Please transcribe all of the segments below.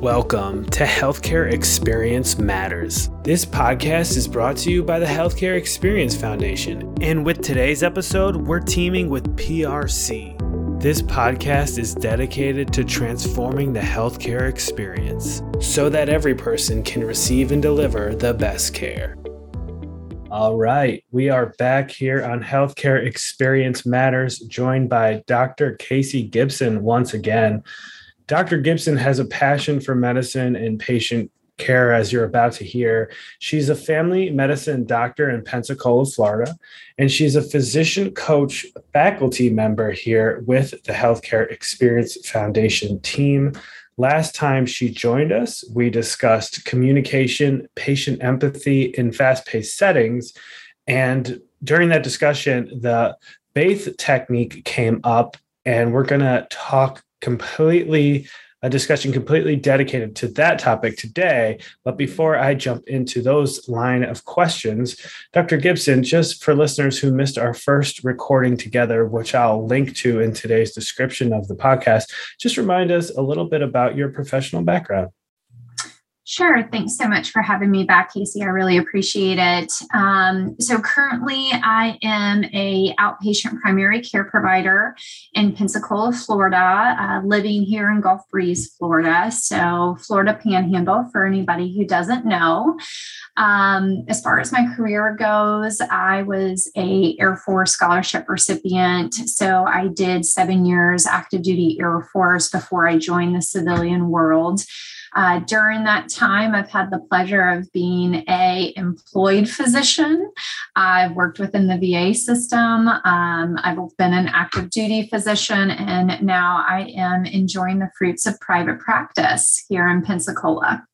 Welcome to Healthcare Experience Matters. This podcast is brought to you by the Healthcare Experience Foundation. And with today's episode, we're teaming with PRC. This podcast is dedicated to transforming the healthcare experience so that every person can receive and deliver the best care. All right, we are back here on Healthcare Experience Matters, joined by Dr. Casey Gibson once again. Dr. Gibson has a passion for medicine and patient care, as you're about to hear. She's a family medicine doctor in Pensacola, Florida, and she's a physician coach faculty member here with the Healthcare Experience Foundation team. Last time she joined us, we discussed communication, patient empathy in fast paced settings. And during that discussion, the BATHE technique came up, and we're going to talk completely a discussion completely dedicated to that topic today. But before I jump into those line of questions, Dr. Gibson, just for listeners who missed our first recording together, which I'll link to in today's description of the podcast, just remind us a little bit about your professional background. Sure. Thanks so much for having me back, Casey. I really appreciate it. Um, so currently, I am a outpatient primary care provider in Pensacola, Florida, uh, living here in Gulf Breeze, Florida. So Florida Panhandle for anybody who doesn't know. Um, as far as my career goes, I was a Air Force scholarship recipient. So I did seven years active duty Air Force before I joined the civilian world. Uh, during that time, I've had the pleasure of being a employed physician. I've worked within the VA system. Um, I've been an active duty physician, and now I am enjoying the fruits of private practice here in Pensacola.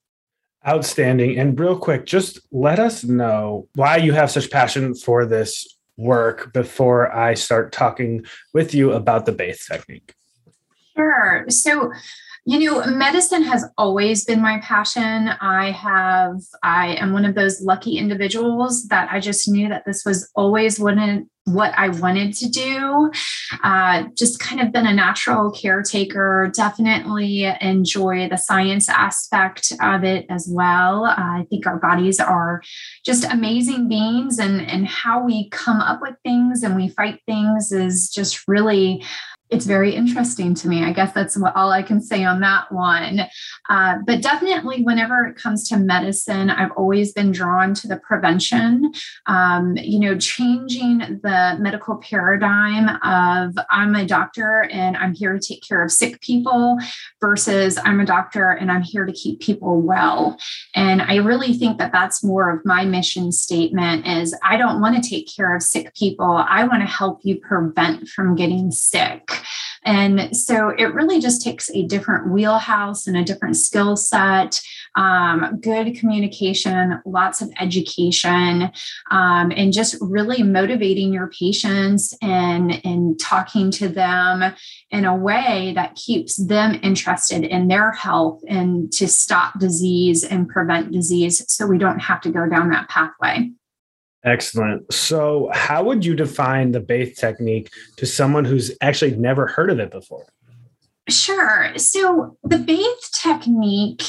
Outstanding. And real quick, just let us know why you have such passion for this work before I start talking with you about the BATHE technique. Sure. So, you know, medicine has always been my passion. I have, I am one of those lucky individuals that I just knew that this was always what, what I wanted to do. Uh, just kind of been a natural caretaker, definitely enjoy the science aspect of it as well. Uh, I think our bodies are just amazing beings, and, and how we come up with things and we fight things is just really it's very interesting to me. I guess that's what, all I can say on that one. Uh, but definitely, whenever it comes to medicine, I've always been drawn to the prevention. Um, you know, changing the medical paradigm of I'm a doctor and I'm here to take care of sick people versus I'm a doctor and I'm here to keep people well. And I really think that that's more of my mission statement is I don't want to take care of sick people. I want to help you prevent from getting sick. And so it really just takes a different wheelhouse and a different skill set, um, good communication, lots of education, um, and just really motivating your patients and, and talking to them in a way that keeps them interested in their health and to stop disease and prevent disease so we don't have to go down that pathway. Excellent. So, how would you define the BATHE technique to someone who's actually never heard of it before? Sure. So, the BATHE technique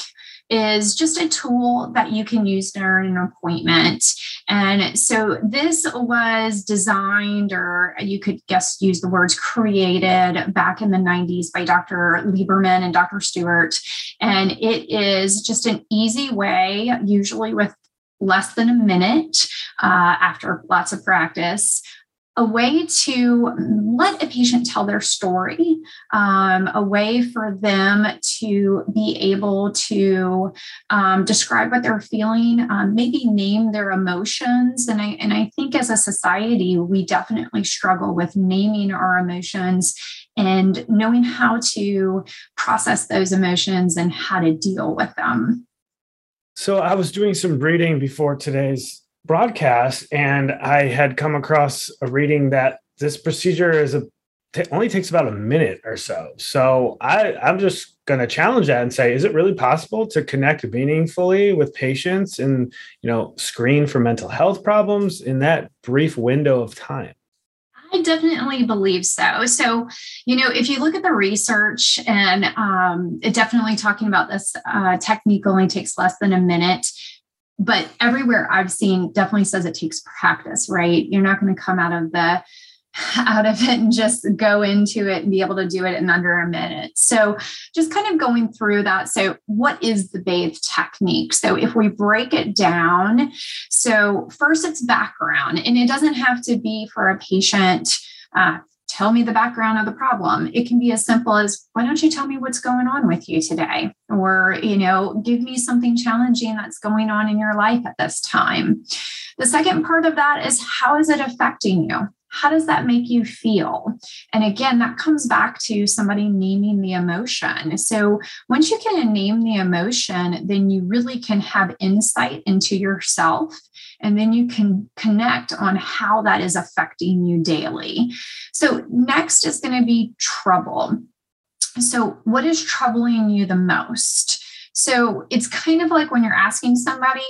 is just a tool that you can use during an appointment. And so this was designed, or you could guess use the words created back in the 90s by Dr. Lieberman and Dr. Stuart. And it is just an easy way, usually with less than a minute uh, after lots of practice a way to let a patient tell their story, um, a way for them to be able to um, describe what they're feeling, um, maybe name their emotions. And I, and I think as a society, we definitely struggle with naming our emotions and knowing how to process those emotions and how to deal with them. So I was doing some reading before today's broadcast, and I had come across a reading that this procedure is a t- only takes about a minute or so. So I, I'm just going to challenge that and say, is it really possible to connect meaningfully with patients and you know screen for mental health problems in that brief window of time? Definitely believe so. So, you know, if you look at the research and um, it definitely talking about this uh, technique only takes less than a minute, but everywhere I've seen definitely says it takes practice, right? You're not going to come out of the out of it and just go into it and be able to do it in under a minute. So, just kind of going through that. So, what is the bathe technique? So, if we break it down, so first it's background, and it doesn't have to be for a patient. Uh, tell me the background of the problem. It can be as simple as, why don't you tell me what's going on with you today? Or, you know, give me something challenging that's going on in your life at this time. The second part of that is, how is it affecting you? How does that make you feel? And again, that comes back to somebody naming the emotion. So once you can name the emotion, then you really can have insight into yourself. And then you can connect on how that is affecting you daily. So, next is going to be trouble. So, what is troubling you the most? So it's kind of like when you're asking somebody,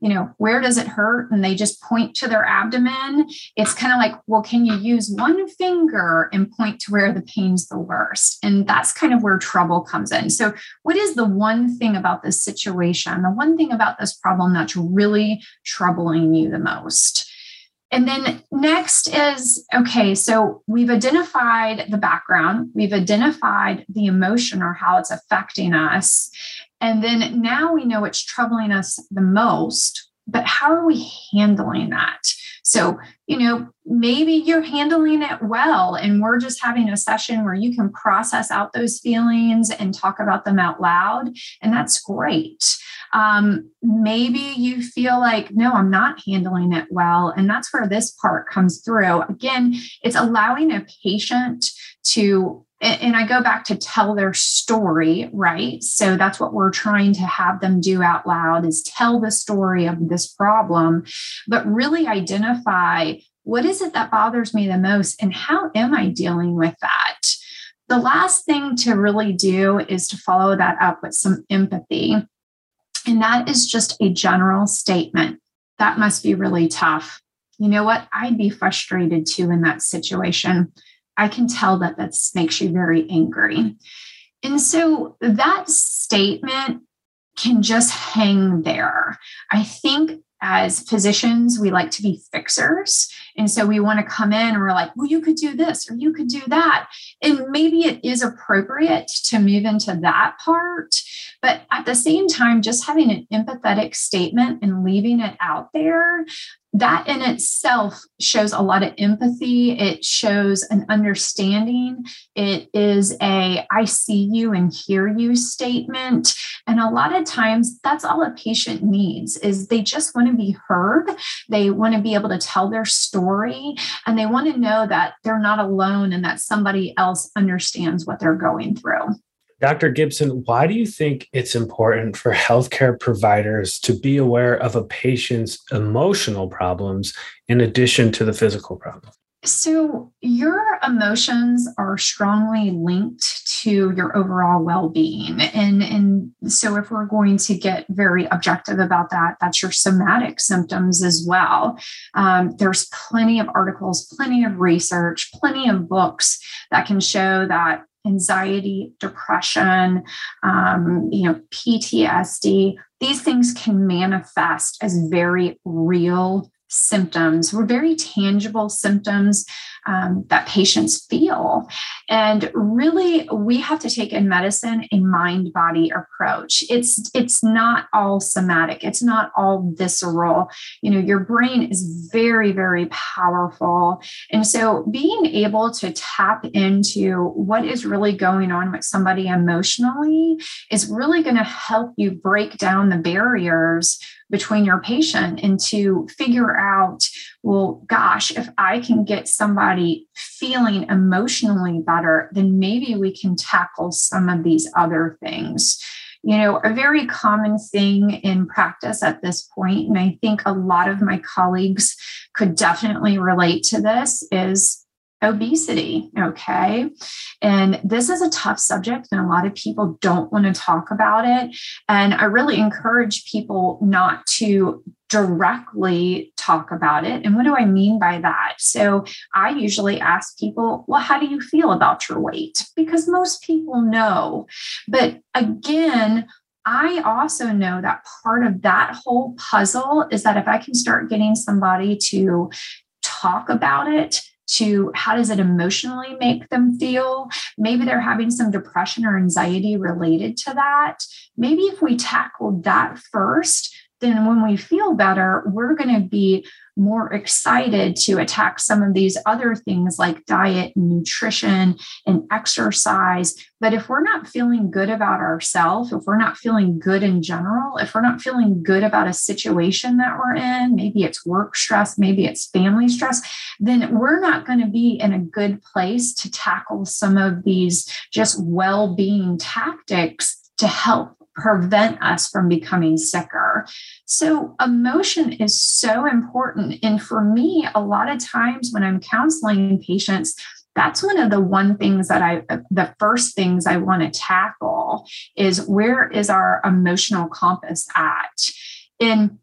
you know, where does it hurt? And they just point to their abdomen. It's kind of like, well, can you use one finger and point to where the pain's the worst? And that's kind of where trouble comes in. So, what is the one thing about this situation, the one thing about this problem that's really troubling you the most? And then next is okay, so we've identified the background, we've identified the emotion or how it's affecting us. And then now we know what's troubling us the most, but how are we handling that? So, you know, maybe you're handling it well, and we're just having a session where you can process out those feelings and talk about them out loud, and that's great. Um, maybe you feel like, no, I'm not handling it well. And that's where this part comes through. Again, it's allowing a patient to and I go back to tell their story, right? So that's what we're trying to have them do out loud is tell the story of this problem, but really identify what is it that bothers me the most and how am I dealing with that? The last thing to really do is to follow that up with some empathy. And that is just a general statement. That must be really tough. You know what? I'd be frustrated too in that situation. I can tell that that makes you very angry. And so that statement can just hang there. I think as physicians, we like to be fixers. And so we want to come in and we're like, well, you could do this or you could do that. And maybe it is appropriate to move into that part. But at the same time, just having an empathetic statement and leaving it out there, that in itself shows a lot of empathy. It shows an understanding. It is a I see you and hear you statement. And a lot of times that's all a patient needs is they just want to be heard. They want to be able to tell their story and they want to know that they're not alone and that somebody else understands what they're going through. Dr. Gibson, why do you think it's important for healthcare providers to be aware of a patient's emotional problems in addition to the physical problems? So, your emotions are strongly linked to your overall well being. And, and so, if we're going to get very objective about that, that's your somatic symptoms as well. Um, there's plenty of articles, plenty of research, plenty of books that can show that anxiety, depression, um, you know, PTSD, these things can manifest as very real symptoms were very tangible symptoms um, that patients feel. And really, we have to take in medicine a mind body approach. It's, it's not all somatic, it's not all visceral. You know, your brain is very, very powerful. And so, being able to tap into what is really going on with somebody emotionally is really going to help you break down the barriers between your patient and to figure out well gosh if i can get somebody feeling emotionally better then maybe we can tackle some of these other things. You know a very common thing in practice at this point and i think a lot of my colleagues could definitely relate to this is obesity. Okay. And this is a tough subject, and a lot of people don't want to talk about it. And I really encourage people not to directly talk about it. And what do I mean by that? So I usually ask people, well, how do you feel about your weight? Because most people know. But again, I also know that part of that whole puzzle is that if I can start getting somebody to talk about it, to how does it emotionally make them feel? Maybe they're having some depression or anxiety related to that. Maybe if we tackled that first, then when we feel better, we're going to be more excited to attack some of these other things like diet and nutrition and exercise. But if we're not feeling good about ourselves, if we're not feeling good in general, if we're not feeling good about a situation that we're in, maybe it's work stress, maybe it's family stress, then we're not going to be in a good place to tackle some of these just well being tactics to help prevent us from becoming sicker. So, emotion is so important. And for me, a lot of times when I'm counseling patients, that's one of the one things that I, the first things I want to tackle is where is our emotional compass at? And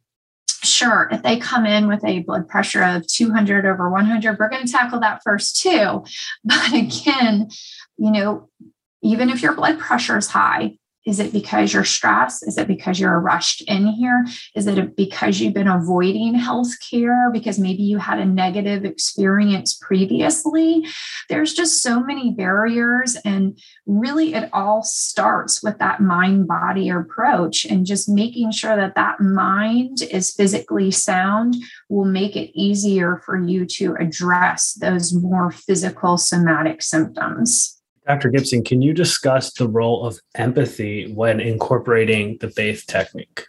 sure, if they come in with a blood pressure of 200 over 100, we're going to tackle that first too. But again, you know, even if your blood pressure is high, is it because you're stressed? Is it because you're rushed in here? Is it because you've been avoiding health care because maybe you had a negative experience previously? There's just so many barriers. And really, it all starts with that mind body approach and just making sure that that mind is physically sound will make it easier for you to address those more physical somatic symptoms. Dr. Gibson, can you discuss the role of empathy when incorporating the BATHE technique?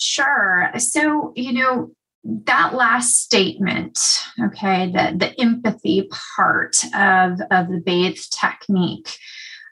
Sure. So, you know, that last statement, okay, the, the empathy part of, of the BATHE technique,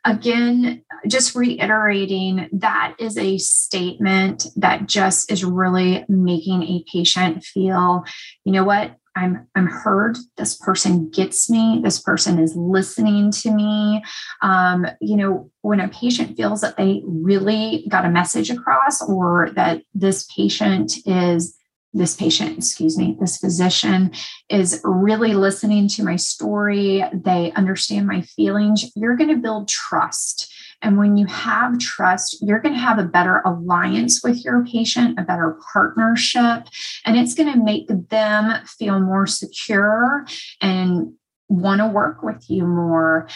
again, just reiterating that is a statement that just is really making a patient feel, you know what, I'm I'm heard. This person gets me. This person is listening to me. Um, you know, when a patient feels that they really got a message across, or that this patient is this patient, excuse me, this physician is really listening to my story. They understand my feelings. You're going to build trust. And when you have trust, you're going to have a better alliance with your patient, a better partnership, and it's going to make them feel more secure and want to work with you more.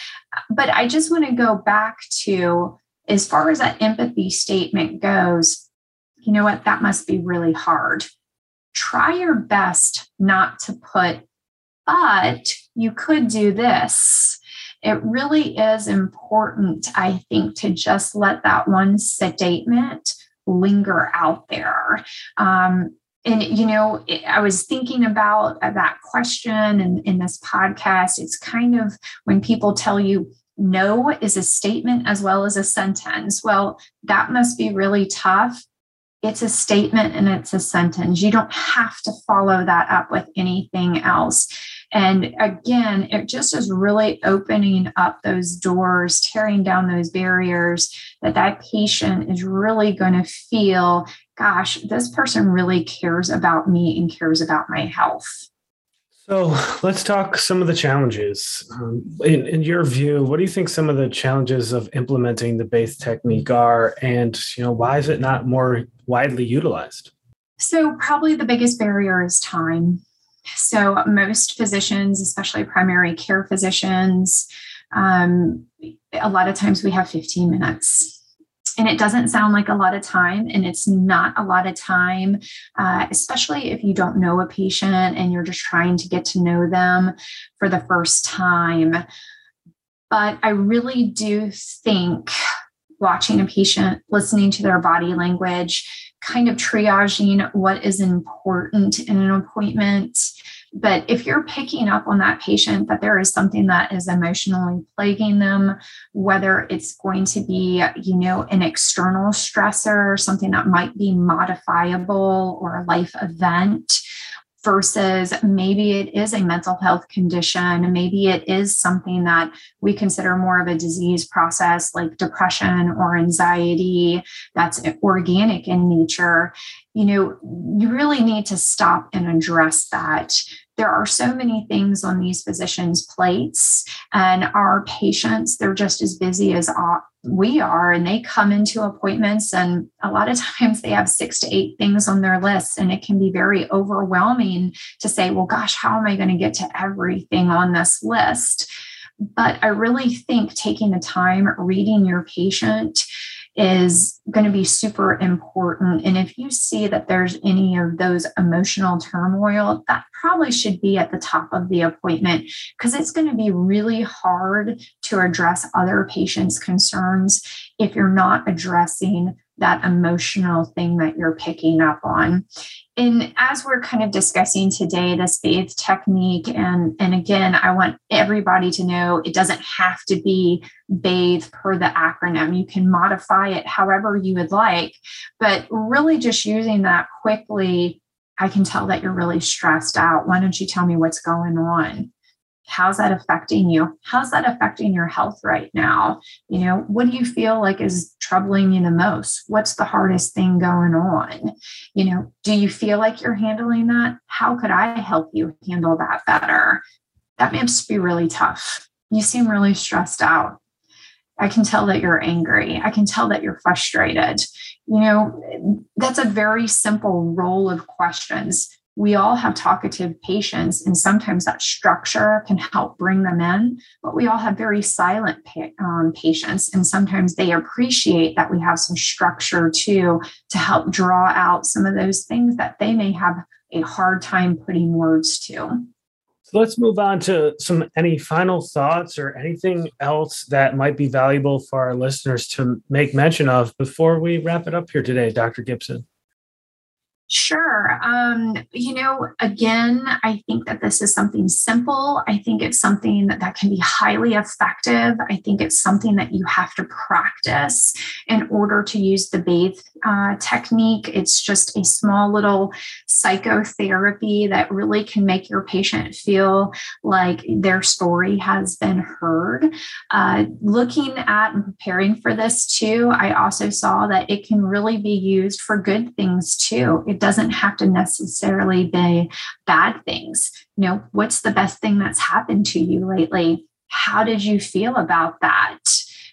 But I just want to go back to as far as that empathy statement goes, you know what? That must be really hard. Try your best not to put, but you could do this it really is important, I think, to just let that one statement linger out there. Um, and you know i was thinking about that question in, in this podcast. It's kind of when people tell you no is a statement as well as a sentence. Well that must be really tough. It's a statement and it's a sentence. You don't have to follow that up with anything else and again, it just is really opening up those doors, tearing down those barriers that that patient is really going to feel, gosh, this person really cares about me and cares about my health. So let's talk some of the challenges. Um, in, in, your view, what do you think some of the challenges of implementing the BATHE technique are, and you know why is it not more widely utilized? So probably the biggest barrier is time. So, most physicians, especially primary care physicians, um, a lot of times we have 15 minutes. And it doesn't sound like a lot of time, and it's not a lot of time, uh, especially if you don't know a patient and you're just trying to get to know them for the first time. But I really do think watching a patient, listening to their body language, kind of triaging what is important in an appointment. But if you're picking up on that patient that there is something that is emotionally plaguing them, whether it's going to be, you know, an external stressor, something that might be modifiable or a life event, versus maybe it is a mental health condition. Maybe it is something that we consider more of a disease process like depression or anxiety that's organic in nature. You know, you really need to stop and address that there are so many things on these physicians' plates, and our patients, they're just as busy as we are, and they come into appointments, and a lot of times they have six to eight things on their list, and it can be very overwhelming to say, well, gosh, how am I going to get to everything on this list? But I really think taking the time, reading your patient, is going to be super important. And if you see that there's any of those emotional turmoil, that probably should be at the top of the appointment because it's going to be really hard to address other patients' concerns if you're not addressing that emotional thing that you're picking up on. And as we're kind of discussing today, this bathe technique, and, and again, I want everybody to know it doesn't have to be bathe per the acronym. You can modify it however you would like, but really just using that quickly, I can tell that you're really stressed out. Why don't you tell me what's going on? How's that affecting you? How's that affecting your health right now? You know what do you feel like is troubling you the most? What's the hardest thing going on? You know do you feel like you're handling that? How could i help you handle that better? That must be really tough. You seem really stressed out. I can tell that you're angry. I can tell that you're frustrated. You know, that's a very simple roll of questions we all have talkative patients, and sometimes that structure can help bring them in. But we all have very silent pa- um, patients, and sometimes they appreciate that we have some structure too to help draw out some of those things that they may have a hard time putting words to. So let's move on to some any final thoughts or anything else that might be valuable for our listeners to make mention of before we wrap it up here today, Dr. Gibson. Sure. Um, you know, again, I think that this is something simple. I think it's something that, that can be highly effective. I think it's something that you have to practice in order to use the bathe uh, technique. It's just a small little psychotherapy that really can make your patient feel like their story has been heard. Uh, looking at and preparing for this too, I also saw that it can really be used for good things too. It doesn't have to necessarily be bad things. You know, what's the best thing that's happened to you lately? How did you feel about that?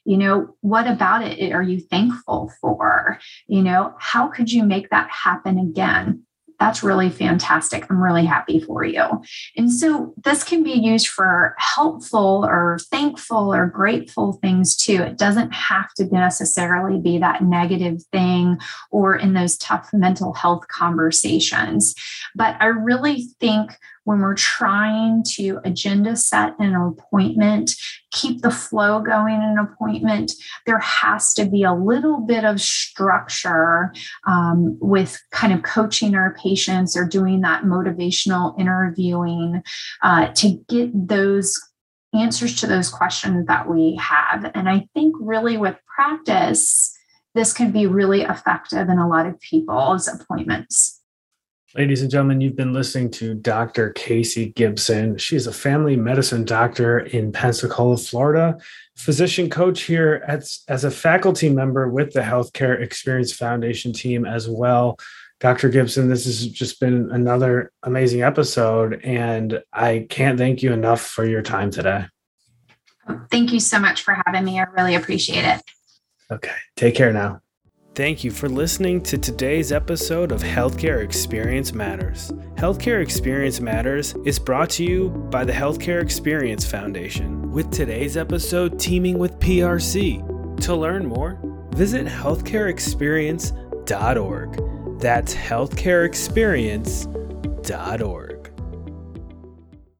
You know, what about it are you thankful for? You know, how could you make that happen again? That's really fantastic. I'm really happy for you. And so this can be used for helpful or thankful or grateful things too. It doesn't have to necessarily be that negative thing or in those tough mental health conversations. But I really think when we're trying to agenda set an appointment, keep the flow going in an appointment, there has to be a little bit of structure um, with kind of coaching our patients or doing that motivational interviewing uh, to get those answers to those questions that we have. And I think really with practice, this can be really effective in a lot of people's appointments. Ladies and gentlemen, you've been listening to Dr. Casey Gibson. She's a family medicine doctor in Pensacola, Florida, physician coach here as, as a faculty member with the Healthcare Experience Foundation team as well. Dr. Gibson, this has just been another amazing episode, and I can't thank you enough for your time today. Thank you so much for having me. I really appreciate it. Okay, take care now. Thank you for listening to today's episode of Healthcare Experience Matters. Healthcare Experience Matters is brought to you by the Healthcare Experience Foundation, with today's episode teaming with PRC. To learn more, visit healthcareexperience.org. That's healthcareexperience.org.